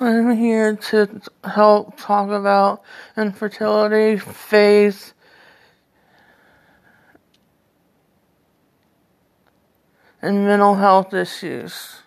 I'm here to help talk about infertility, faith, and mental health issues.